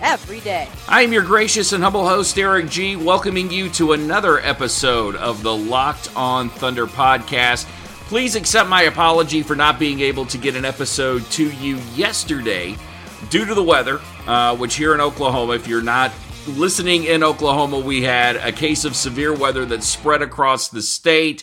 every day. I am your gracious and humble host, Eric G., welcoming you to another episode of the Locked On Thunder podcast. Please accept my apology for not being able to get an episode to you yesterday due to the weather, uh, which here in Oklahoma, if you're not listening in Oklahoma, we had a case of severe weather that spread across the state.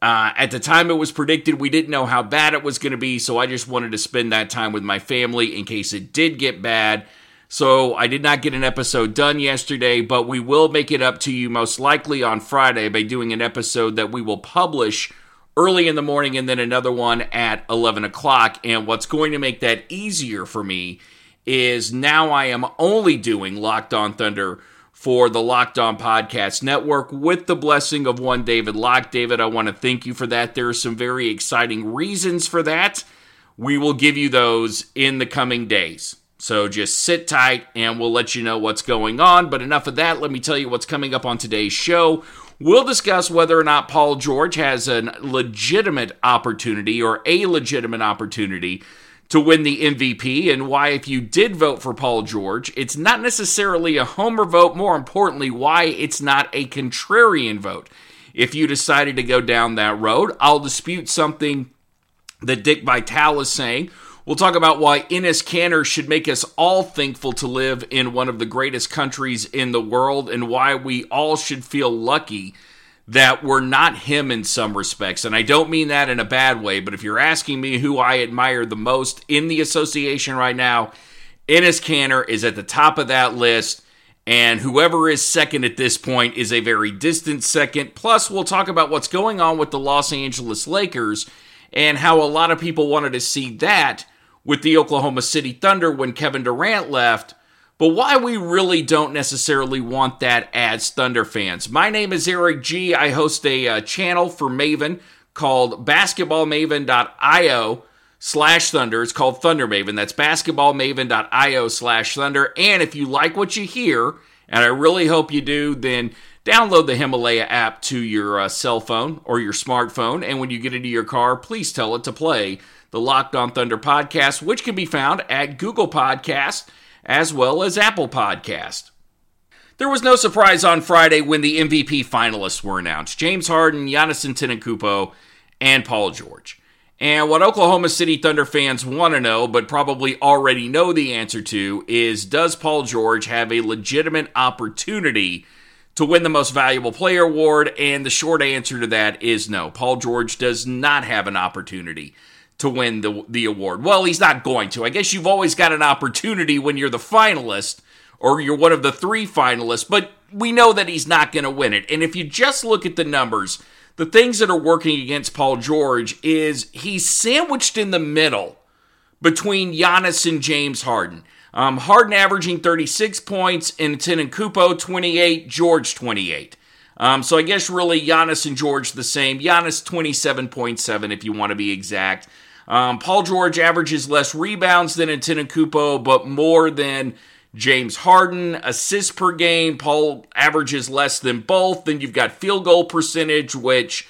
Uh, at the time it was predicted, we didn't know how bad it was going to be, so I just wanted to spend that time with my family in case it did get bad. So I did not get an episode done yesterday, but we will make it up to you most likely on Friday by doing an episode that we will publish early in the morning and then another one at 11 o'clock. And what's going to make that easier for me is now I am only doing Locked On Thunder for the Locked On Podcast Network with the blessing of one David Locke. David, I want to thank you for that. There are some very exciting reasons for that. We will give you those in the coming days. So just sit tight and we'll let you know what's going on. But enough of that. Let me tell you what's coming up on today's show. We'll discuss whether or not Paul George has a legitimate opportunity or a legitimate opportunity to win the MVP and why, if you did vote for Paul George, it's not necessarily a homer vote. More importantly, why it's not a contrarian vote. If you decided to go down that road, I'll dispute something that Dick Vitale is saying We'll talk about why Enes Kanter should make us all thankful to live in one of the greatest countries in the world and why we all should feel lucky that we're not him in some respects. And I don't mean that in a bad way, but if you're asking me who I admire the most in the association right now, Enes Kanter is at the top of that list. And whoever is second at this point is a very distant second. Plus, we'll talk about what's going on with the Los Angeles Lakers and how a lot of people wanted to see that with the Oklahoma City Thunder when Kevin Durant left, but why we really don't necessarily want that as Thunder fans. My name is Eric G. I host a uh, channel for Maven called basketballmaven.io slash thunder. It's called Thunder Maven. That's basketballmaven.io slash thunder. And if you like what you hear, and I really hope you do, then download the Himalaya app to your uh, cell phone or your smartphone. And when you get into your car, please tell it to play the Locked On Thunder podcast, which can be found at Google Podcast as well as Apple Podcast. There was no surprise on Friday when the MVP finalists were announced James Harden, Giannis Antetokounmpo, and Paul George. And what Oklahoma City Thunder fans want to know, but probably already know the answer to, is does Paul George have a legitimate opportunity to win the most valuable player award? And the short answer to that is no. Paul George does not have an opportunity to win the, the award. Well, he's not going to. I guess you've always got an opportunity when you're the finalist or you're one of the three finalists, but we know that he's not going to win it. And if you just look at the numbers, the things that are working against Paul George is he's sandwiched in the middle between Giannis and James Harden. Um, Harden averaging 36 points, and Antetokounmpo 28, George 28. Um, so I guess really Giannis and George the same. Giannis 27.7 if you want to be exact. Um, Paul George averages less rebounds than Antetokounmpo, but more than James Harden. Assists per game, Paul averages less than both. Then you've got field goal percentage, which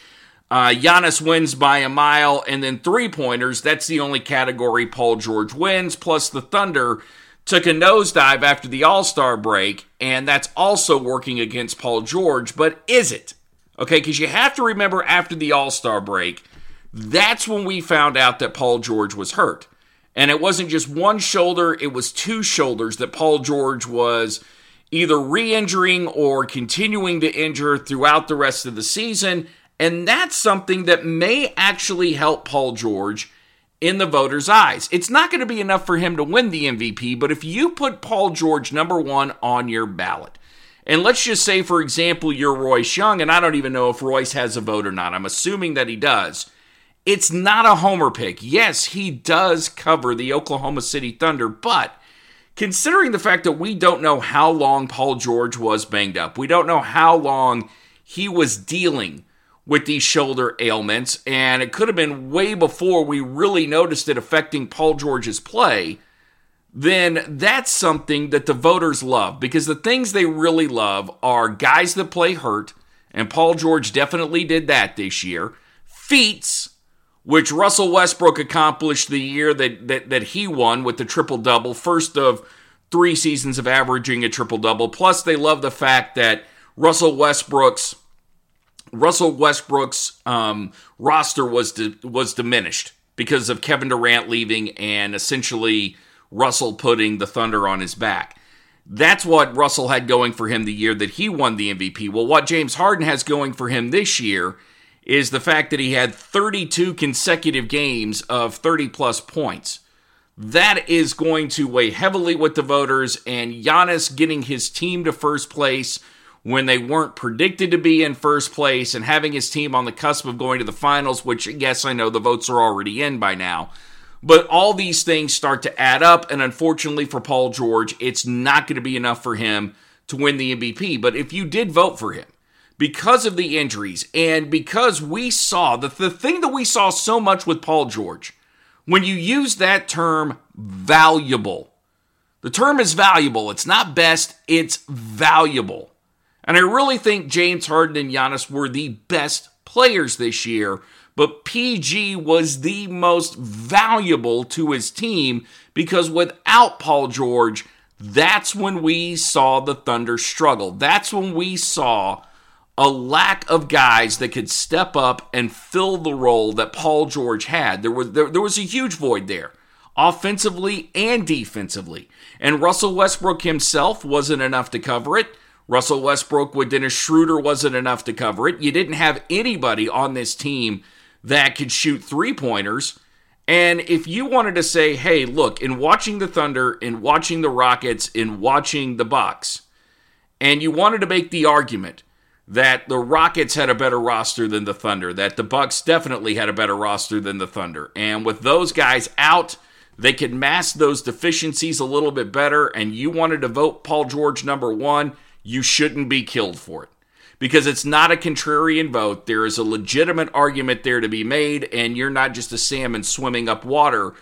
uh, Giannis wins by a mile, and then three pointers. That's the only category Paul George wins. Plus the Thunder took a nosedive after the All Star break, and that's also working against Paul George. But is it? Okay, because you have to remember after the All Star break, that's when we found out that Paul George was hurt. And it wasn't just one shoulder, it was two shoulders that Paul George was either re injuring or continuing to injure throughout the rest of the season. And that's something that may actually help Paul George in the voters' eyes. It's not going to be enough for him to win the MVP, but if you put Paul George number one on your ballot, and let's just say, for example, you're Royce Young, and I don't even know if Royce has a vote or not. I'm assuming that he does. It's not a homer pick. Yes, he does cover the Oklahoma City Thunder, but considering the fact that we don't know how long Paul George was banged up, we don't know how long he was dealing with these shoulder ailments, and it could have been way before we really noticed it affecting Paul George's play, then that's something that the voters love because the things they really love are guys that play hurt, and Paul George definitely did that this year, feats, which Russell Westbrook accomplished the year that, that, that he won with the triple double, first of three seasons of averaging a triple double. Plus, they love the fact that Russell Westbrook's Russell Westbrook's um, roster was di- was diminished because of Kevin Durant leaving and essentially Russell putting the Thunder on his back. That's what Russell had going for him the year that he won the MVP. Well, what James Harden has going for him this year is the fact that he had 32 consecutive games of 30 plus points. That is going to weigh heavily with the voters, and Giannis getting his team to first place when they weren't predicted to be in first place and having his team on the cusp of going to the finals, which yes, I know the votes are already in by now. But all these things start to add up, and unfortunately for Paul George, it's not going to be enough for him to win the MVP. But if you did vote for him because of the injuries and because we saw the, the thing that we saw so much with Paul George, when you use that term valuable, the term is valuable. It's not best, it's valuable. And I really think James Harden and Giannis were the best players this year, but PG was the most valuable to his team because without Paul George, that's when we saw the Thunder struggle. That's when we saw a lack of guys that could step up and fill the role that Paul George had. There was there, there was a huge void there, offensively and defensively. And Russell Westbrook himself wasn't enough to cover it. Russell Westbrook with Dennis Schroeder wasn't enough to cover it. You didn't have anybody on this team that could shoot three pointers. And if you wanted to say, hey, look, in watching the Thunder, in watching the Rockets, in watching the Bucks, and you wanted to make the argument that the Rockets had a better roster than the Thunder, that the Bucks definitely had a better roster than the Thunder. And with those guys out, they could mask those deficiencies a little bit better. And you wanted to vote Paul George number one, you shouldn't be killed for it. Because it's not a contrarian vote. There is a legitimate argument there to be made, and you're not just a salmon swimming up water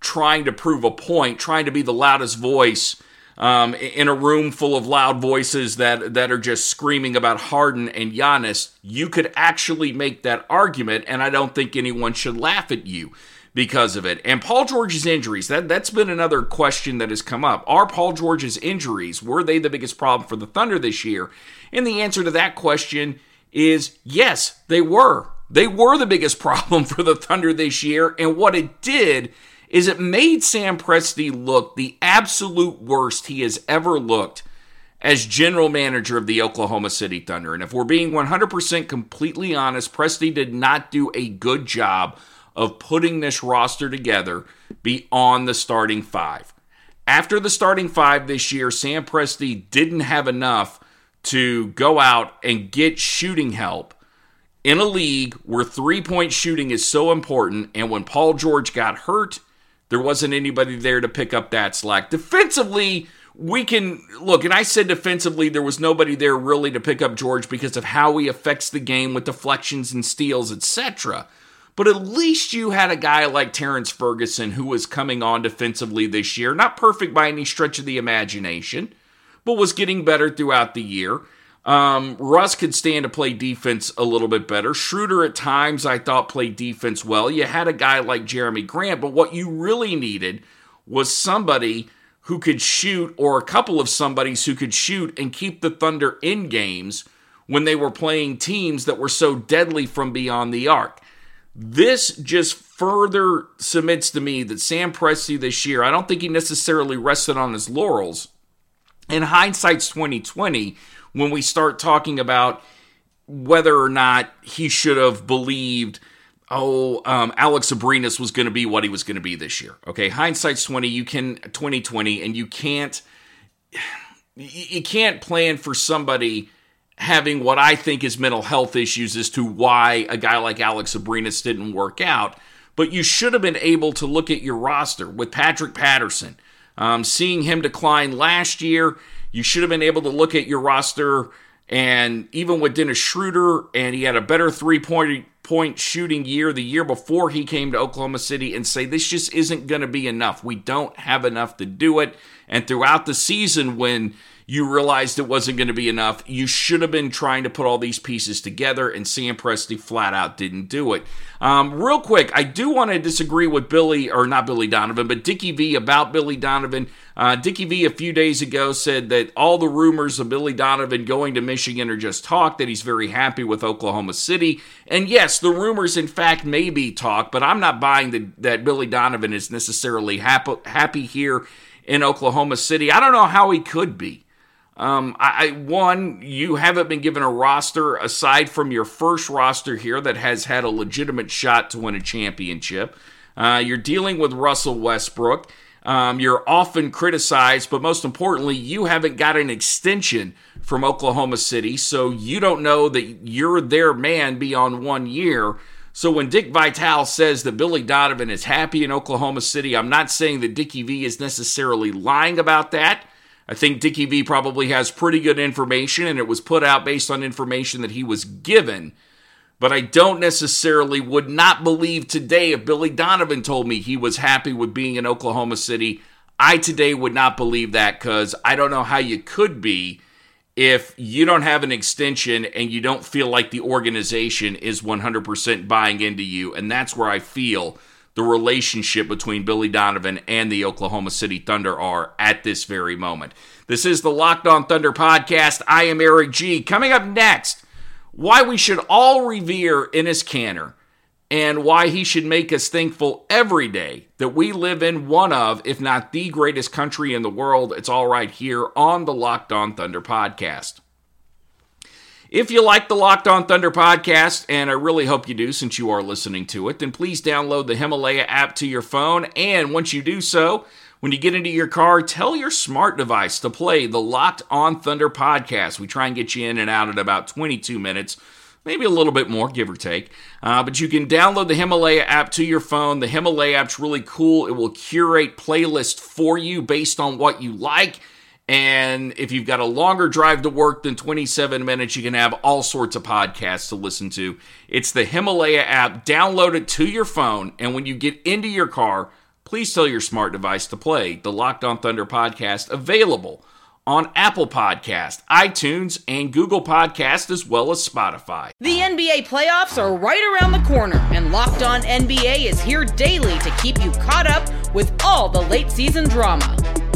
trying to prove a point, trying to be the loudest voice um, in a room full of loud voices that, that are just screaming about Harden and Giannis. You could actually make that argument, and I don't think anyone should laugh at you because of it. And Paul George's injuries, that, that's been another question that has come up. Are Paul George's injuries, were they the biggest problem for the Thunder this year? And the answer to that question is yes, they were. They were the biggest problem for the Thunder this year. And what it did is it made Sam Presti look the absolute worst he has ever looked as general manager of the Oklahoma City Thunder. And if we're being 100% completely honest, Presti did not do a good job of putting this roster together beyond the starting five. After the starting five this year, Sam Presti didn't have enough to go out and get shooting help in a league where three point shooting is so important. And when Paul George got hurt, there wasn't anybody there to pick up that slack. Defensively, we can look, and I said defensively, there was nobody there really to pick up George because of how he affects the game with deflections and steals, etc. But at least you had a guy like Terrance Ferguson who was coming on defensively this year. Not perfect by any stretch of the imagination, but was getting better throughout the year. Um, Russ could stand to play defense a little bit better. Schroeder at times I thought played defense well. You had a guy like Jerami Grant, but what you really needed was somebody who could shoot, or a couple of somebodies who could shoot and keep the Thunder in games when they were playing teams that were so deadly from beyond the arc. This just further submits to me that Sam Presti this year, I don't think he necessarily rested on his laurels. In hindsight's 2020, when we start talking about whether or not he should have believed oh um, alex abrines was going to be what he was going to be this year. Okay hindsight's 20 you can 2020 and you can't you can't plan for somebody having what i think is mental health issues as to why a guy like alex abrines didn't work out but you should have been able to look at your roster with patrick patterson. Um, seeing him decline last year you should have been able to look at your roster and even with Dennis Schroeder, and he had a better three point point shooting year the year before he came to Oklahoma City, and say this just isn't going to be enough. We don't have enough to do it. And throughout the season, when you realized it wasn't going to be enough. You should have been trying to put all these pieces together, and Sam Presti flat out didn't do it. Um, real quick, I do want to disagree with Billy, or not Billy Donovan, but Dickie V about Billy Donovan. Uh, Dickie V a few days ago said that all the rumors of Billy Donovan going to Michigan are just talk, that he's very happy with Oklahoma City. And yes, the rumors, in fact, may be talk, but I'm not buying that, that Billy Donovan is necessarily happy, happy here in Oklahoma City. I don't know how he could be. Um, I, I, one, you haven't been given a roster aside from your first roster here that has had a legitimate shot to win a championship. Uh, you're dealing with Russell Westbrook. Um, you're often criticized, but most importantly, you haven't got an extension from Oklahoma City, so you don't know that you're their man beyond one year. So when Dick Vitale says that Billy Donovan is happy in Oklahoma City, I'm not saying that Dickie V is necessarily lying about that. I think Dickie V probably has pretty good information, and it was put out based on information that he was given. But I don't necessarily would not believe today if Billy Donovan told me he was happy with being in Oklahoma City. I today would not believe that because I don't know how you could be if you don't have an extension and you don't feel like the organization is 100% buying into you. And that's where I feel the relationship between Billy Donovan and the Oklahoma City Thunder are at this very moment. This is the Locked On Thunder podcast. I am Eric G. Coming up next, why we should all revere Enes Kanter and why he should make us thankful every day that we live in one of, if not the greatest country in the world. It's all right here on the Locked On Thunder podcast. If you like the Locked On Thunder podcast, and I really hope you do since you are listening to it, then please download the Himalaya app to your phone. And once you do so, when you get into your car, tell your smart device to play the Locked On Thunder podcast. We try and get you in and out in about 22 minutes, maybe a little bit more, give or take. Uh, but you can download the Himalaya app to your phone. The Himalaya app's really cool. It will curate playlists for you based on what you like. And if you've got a longer drive to work than 27 minutes, you can have all sorts of podcasts to listen to. It's the Himalaya app. Download it to your phone. And when you get into your car, please tell your smart device to play the Locked On Thunder podcast available on Apple Podcast, iTunes, and Google Podcast, as well as Spotify. The NBA playoffs are right around the corner, and Locked On NBA is here daily to keep you caught up with all the late season drama.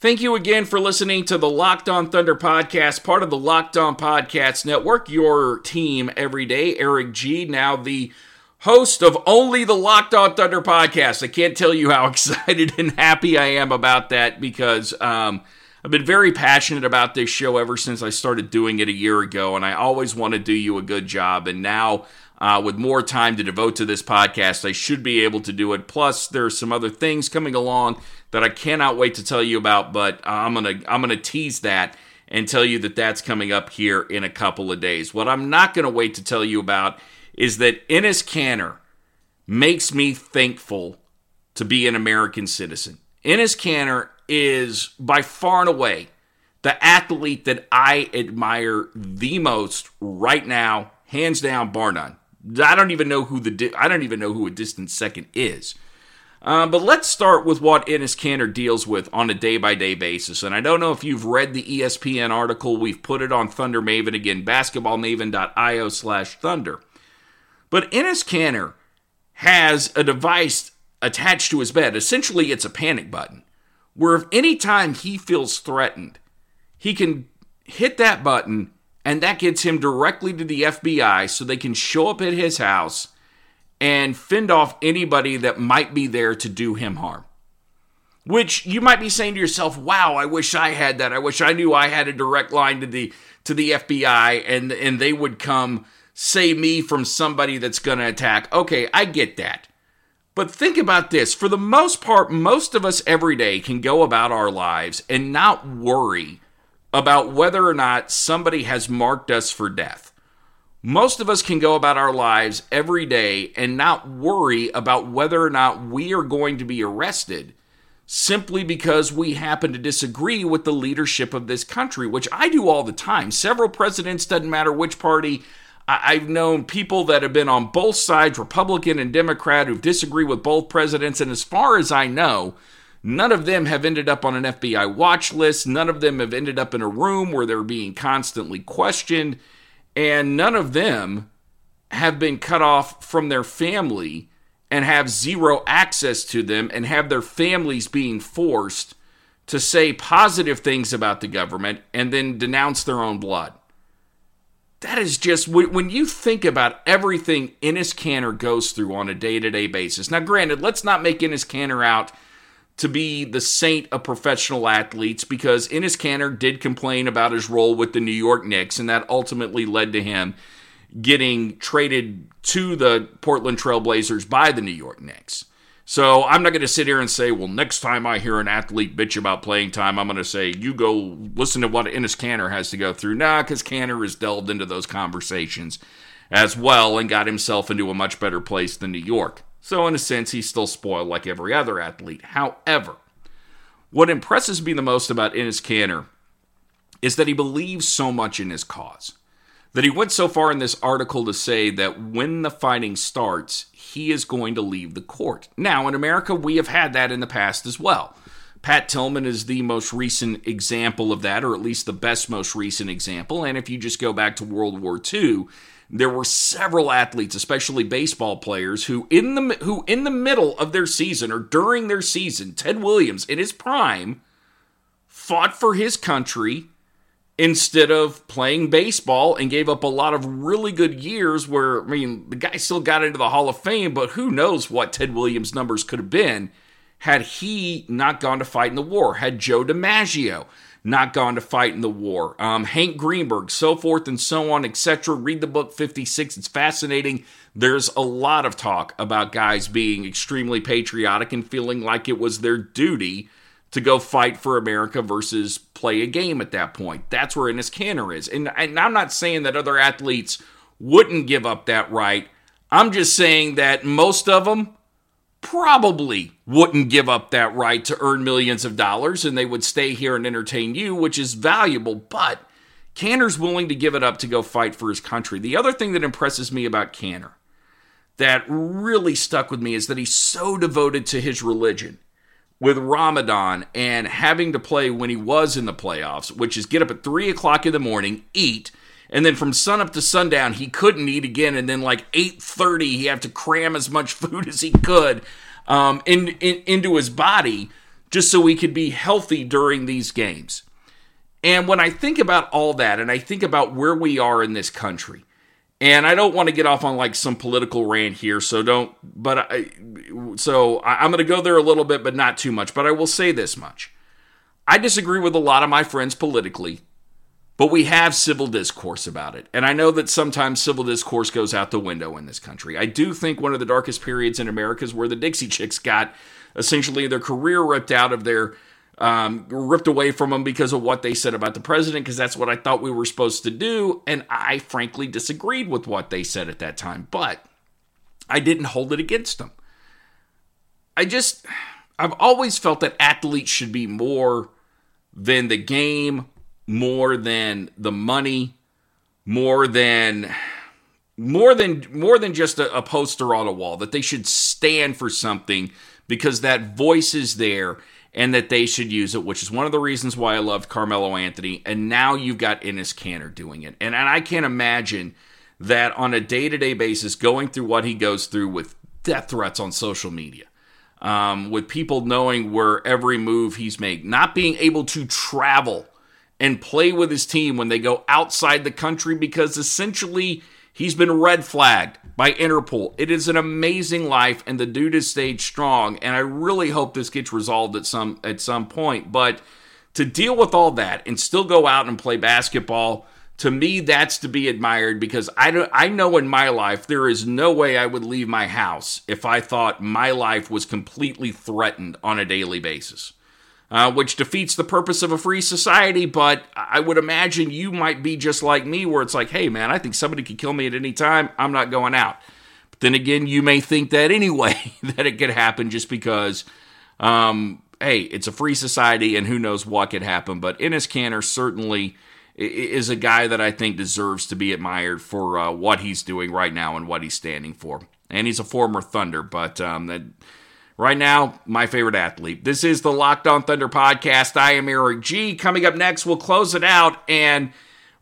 Thank you again for listening to the Locked On Thunder podcast, part of the Locked On Podcast Network, your team every day. Eric G, now the host of only the Locked On Thunder podcast. I can't tell you how excited and happy I am about that because um, I've been very passionate about this show ever since I started doing it a year ago, and I always want to do you a good job. And now, uh, with more time to devote to this podcast, I should be able to do it. Plus, there are some other things coming along that I cannot wait to tell you about, but I'm gonna I'm gonna tease that and tell you that that's coming up here in a couple of days. What I'm not gonna wait to tell you about is that Enes Kanter makes me thankful to be an American citizen. Enes Kanter is by far and away the athlete that I admire the most right now, hands down, bar none. I don't even know who the di- I don't even know who a distant second is. Uh, but let's start with what Enes Kanter deals with on a day by day basis. And I don't know if you've read the ESPN article. We've put it on Thunder Maven again, basketballmaven.io slash thunder. But Enes Kanter has a device attached to his bed. Essentially, it's a panic button where if any time he feels threatened, he can hit that button and that gets him directly to the FBI so they can show up at his house and fend off anybody that might be there to do him harm. Which you might be saying to yourself, "Wow, I wish I had that. I wish I knew I had a direct line to the to the FBI and and they would come save me from somebody that's going to attack." Okay, I get that. But think about this. For the most part, most of us every day can go about our lives and not worry about whether or not somebody has marked us for death. Most of us can go about our lives every day and not worry about whether or not we are going to be arrested simply because we happen to disagree with the leadership of this country, which I do all the time. Several presidents, doesn't matter which party. I've known people that have been on both sides, Republican and Democrat, who've disagreed with both presidents. And as far as I know, none of them have ended up on an FBI watch list. None of them have ended up in a room where they're being constantly questioned and none of them have been cut off from their family and have zero access to them and have their families being forced to say positive things about the government and then denounce their own blood. That is just when you think about everything Enes Kanter goes through on a day-to-day basis. Now, granted, let's not make Enes Kanter out to be the saint of professional athletes because Enes Kanter did complain about his role with the New York Knicks, and that ultimately led to him getting traded to the Portland Trailblazers by the New York Knicks. So I'm not going to sit here and say, well, next time I hear an athlete bitch about playing time, I'm going to say, you go listen to what Enes Kanter has to go through. Nah, because Kanter has delved into those conversations as well and got himself into a much better place than New York. So, in a sense, he's still spoiled like every other athlete. However, what impresses me the most about Enes Kanter is that he believes so much in his cause. That he went so far in this article to say that when the fighting starts, he is going to leave the court. Now, in America, we have had that in the past as well. Pat Tillman is the most recent example of that, or at least the best most recent example. And if you just go back to World War II, there were several athletes, especially baseball players, who in the who in the middle of their season or during their season, Ted Williams in his prime fought for his country instead of playing baseball and gave up a lot of really good years where I mean the guy still got into the Hall of Fame, but who knows what Ted Williams numbers could have been had he not gone to fight in the war, had Joe DiMaggio not gone to fight in the war. Um, Hank Greenberg, so forth and so on, etc. Read the book 56. It's fascinating. There's a lot of talk about guys being extremely patriotic and feeling like it was their duty to go fight for America versus play a game at that point. That's where Enes Kanter is. And, and I'm not saying that other athletes wouldn't give up that right. I'm just saying that most of them probably wouldn't give up that right to earn millions of dollars and they would stay here and entertain you, which is valuable. But Kanter's willing to give it up to go fight for his country. The other thing that impresses me about Kanter that really stuck with me is that he's so devoted to his religion with Ramadan and having to play when he was in the playoffs, which is get up at three o'clock in the morning, eat, and then from sunup to sundown he couldn't eat again, and then like eight thirty he had to cram as much food as he could um, in, in, into his body just so he could be healthy during these games. And when I think about all that, and I think about where we are in this country, and I don't want to get off on like some political rant here, so don't. But I, so I'm going to go there a little bit, but not too much. But I will say this much: I disagree with a lot of my friends politically, but we have civil discourse about it, and I know that sometimes civil discourse goes out the window in this country. I do think one of the darkest periods in America is where the Dixie Chicks got essentially their career ripped out of their um, ripped away from them because of what they said about the president, because that's what I thought we were supposed to do. And I frankly disagreed with what they said at that time, but I didn't hold it against them. I just, I've always felt that athletes should be more than the game, more than the money, more than more than more than just a, a, poster on a wall that they should stand for something because that voice is there and that they should use it, which is one of the reasons why I loved Carmelo Anthony. And now you've got Enes Kanter doing it. And, and I can't imagine that on a day to day basis, going through what he goes through with death threats on social media, um, with people knowing where every move he's made, not being able to travel and play with his team when they go outside the country because essentially He's been red flagged by Interpol. It is an amazing life, and the dude has stayed strong. And I really hope this gets resolved at some at some point. But to deal with all that and still go out and play basketball, to me, that's to be admired because I don't, I know in my life there is no way I would leave my house if I thought my life was completely threatened on a daily basis uh, which defeats the purpose of a free society. But I would imagine you might be just like me, where it's like, hey, man, I think somebody could kill me at any time. I'm not going out. But then again, you may think that anyway, that it could happen just because, um, hey, it's a free society and who knows what could happen. But Enes Kanter certainly is a guy that I think deserves to be admired for uh, what he's doing right now and what he's standing for. And he's a former Thunder, but um, that Right now, my favorite athlete. This is the Locked On Thunder podcast. I am Eric G. Coming up next, we'll close it out and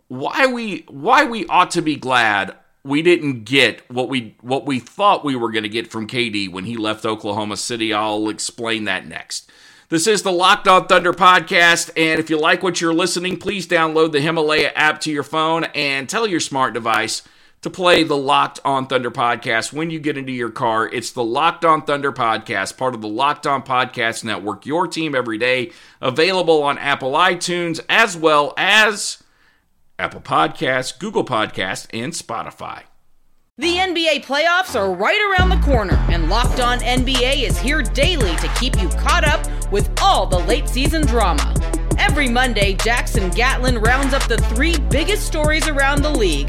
why we why we ought to be glad we didn't get what we what we thought we were going to get from KD when he left Oklahoma City. I'll explain that next. This is the Locked On Thunder podcast, and if you like what you're listening, please download the Himalaya app to your phone and tell your smart device to play the Locked On Thunder podcast when you get into your car. It's the Locked On Thunder podcast, part of the Locked On Podcast Network, your team every day, available on Apple iTunes as well as Apple Podcasts, Google Podcasts, and Spotify. The NBA playoffs are right around the corner, and Locked On NBA is here daily to keep you caught up with all the late season drama. Every Monday, Jackson Gatlin rounds up the three biggest stories around the league,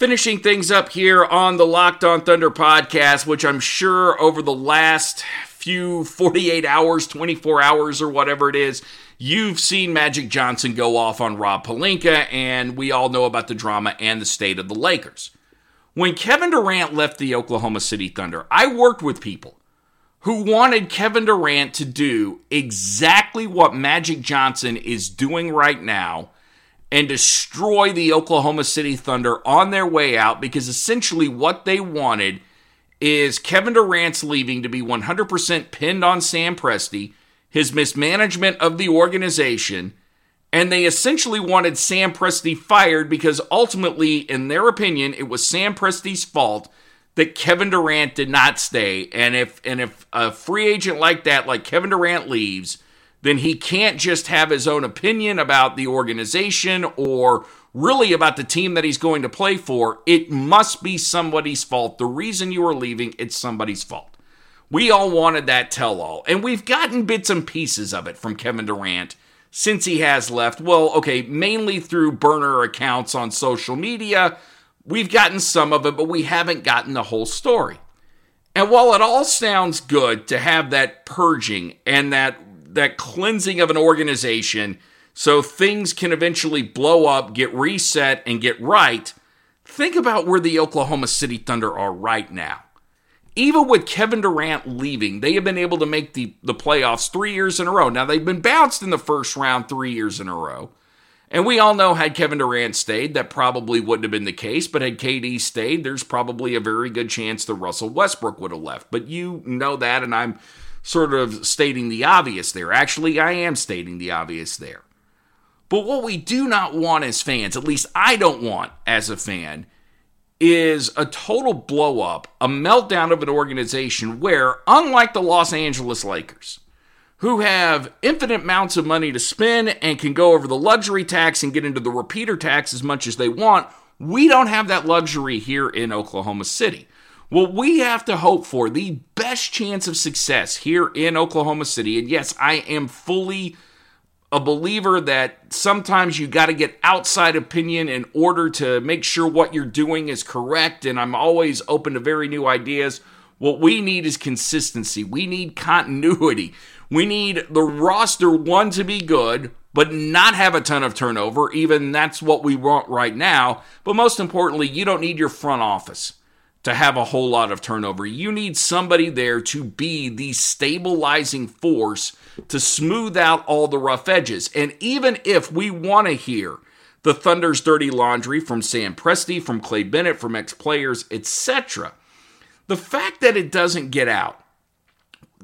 Finishing things up here on the Locked On Thunder podcast, which I'm sure over the last few 48 hours, 24 hours, or whatever it is, you've seen Magic Johnson go off on Rob Pelinka, and we all know about the drama and the state of the Lakers. When Kevin Durant left the Oklahoma City Thunder, I worked with people who wanted Kevin Durant to do exactly what Magic Johnson is doing right now and destroy the Oklahoma City Thunder on their way out because essentially what they wanted is Kevin Durant's leaving to be 100% pinned on Sam Presti, his mismanagement of the organization, and they essentially wanted Sam Presti fired because ultimately, in their opinion, it was Sam Presti's fault that Kevin Durant did not stay. And if and if a free agent like that, like Kevin Durant leaves, then he can't just have his own opinion about the organization or really about the team that he's going to play for. It must be somebody's fault. The reason you are leaving, it's somebody's fault. We all wanted that tell all, and we've gotten bits and pieces of it from Kevin Durant since he has left. Well, okay, mainly through burner accounts on social media. We've gotten some of it, but we haven't gotten the whole story. And while it all sounds good to have that purging and that that cleansing of an organization so things can eventually blow up, get reset and get right, think about where the Oklahoma City Thunder are right now. Even with Kevin Durant leaving, they have been able to make the, the playoffs three years in a row. Now, they've been bounced in the first round three years in a row. And we all know had Kevin Durant stayed, that probably wouldn't have been the case. But had KD stayed, there's probably a very good chance that Russell Westbrook would have left. But you know that, and I'm sort of stating the obvious there. Actually, I am stating the obvious there. But what we do not want as fans, at least I don't want as a fan, is a total blow up, a meltdown of an organization where, unlike the Los Angeles Lakers, who have infinite amounts of money to spend and can go over the luxury tax and get into the repeater tax as much as they want. We don't have that luxury here in Oklahoma City. What we have to hope for the best chance of success here in Oklahoma City, and yes, I am fully a believer that sometimes you got to get outside opinion in order to make sure what you're doing is correct, and I'm always open to very new ideas. What we need is consistency. We need continuity. We need the roster, one, to be good, but not have a ton of turnover. Even that's what we want right now. But most importantly, you don't need your front office to have a whole lot of turnover. You need somebody there to be the stabilizing force to smooth out all the rough edges. And even if we want to hear the Thunder's dirty laundry from Sam Presti, from Clay Bennett, from ex players, etc., the fact that it doesn't get out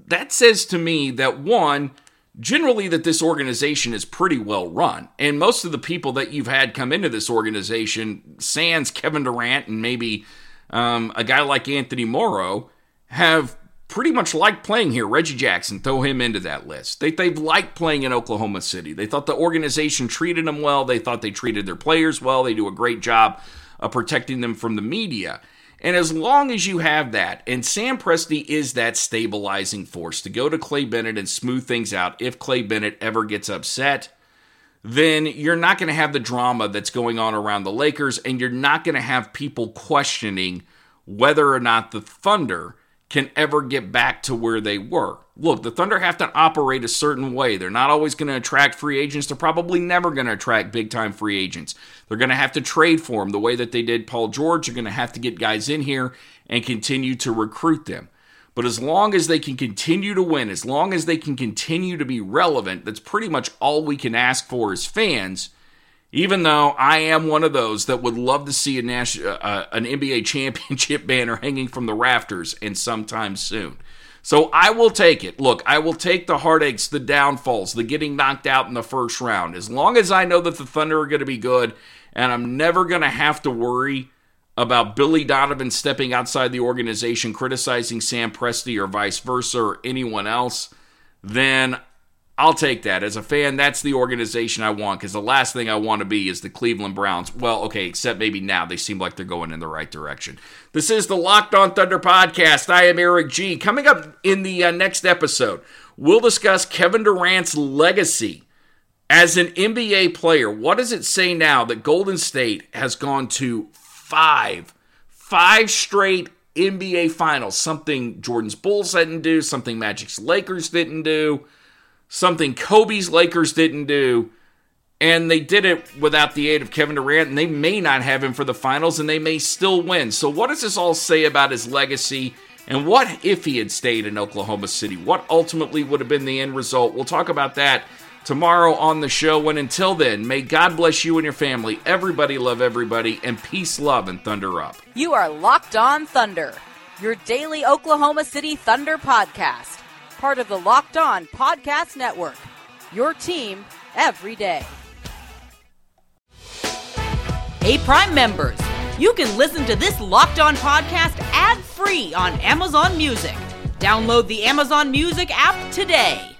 that says to me that one, generally that this organization is pretty well run. And most of the people that you've had come into this organization, sans Kevin Durant and maybe um, a guy like Anthony Morrow, have pretty much liked playing here. Reggie Jackson, throw him into that list. They, they've liked playing in Oklahoma City. They thought the organization treated them well. They thought they treated their players well. They do a great job of protecting them from the media. And as long as you have that, and Sam Presti is that stabilizing force to go to Clay Bennett and smooth things out if Clay Bennett ever gets upset, then you're not going to have the drama that's going on around the Lakers, and you're not going to have people questioning whether or not the Thunder can ever get back to where they were. Look, the Thunder have to operate a certain way. They're not always going to attract free agents. They're probably never going to attract big time free agents. They're going to have to trade for them the way that they did Paul George. They're going to have to get guys in here and continue to recruit them. But as long as they can continue to win, as long as they can continue to be relevant, that's pretty much all we can ask for as fans even though I am one of those that would love to see a uh, uh an NBA championship banner hanging from the rafters and sometime soon. So I will take it. Look, I will take the heartaches, the downfalls, the getting knocked out in the first round. As long as I know that the Thunder are going to be good and I'm never going to have to worry about Billy Donovan stepping outside the organization, criticizing Sam Presti or vice versa or anyone else, then I'll take that. As a fan, that's the organization I want because the last thing I want to be is the Cleveland Browns. Well, okay, except maybe now they seem like they're going in the right direction. This is the Locked On Thunder podcast. I am Eric G. Coming up in the uh, next episode, we'll discuss Kevin Durant's legacy as an NBA player. What does it say now that Golden State has gone to five, five straight NBA finals? Something Jordan's Bulls didn't do, something Magic's Lakers didn't do something Kobe's Lakers didn't do. And they did it without the aid of Kevin Durant, and they may not have him for the finals, and they may still win. So, what does this all say about his legacy? And what if he had stayed in Oklahoma City? What ultimately would have been the end result? We'll talk about that tomorrow on the show. And until then, may God bless you and your family. Everybody love everybody, and peace, love, and thunder up. You are Locked On Thunder, your daily Oklahoma City Thunder podcast part of the Locked On Podcast Network. Your team every day. Hey, Prime members, you can listen to this Locked On podcast ad free on Amazon Music. Download the Amazon Music app today.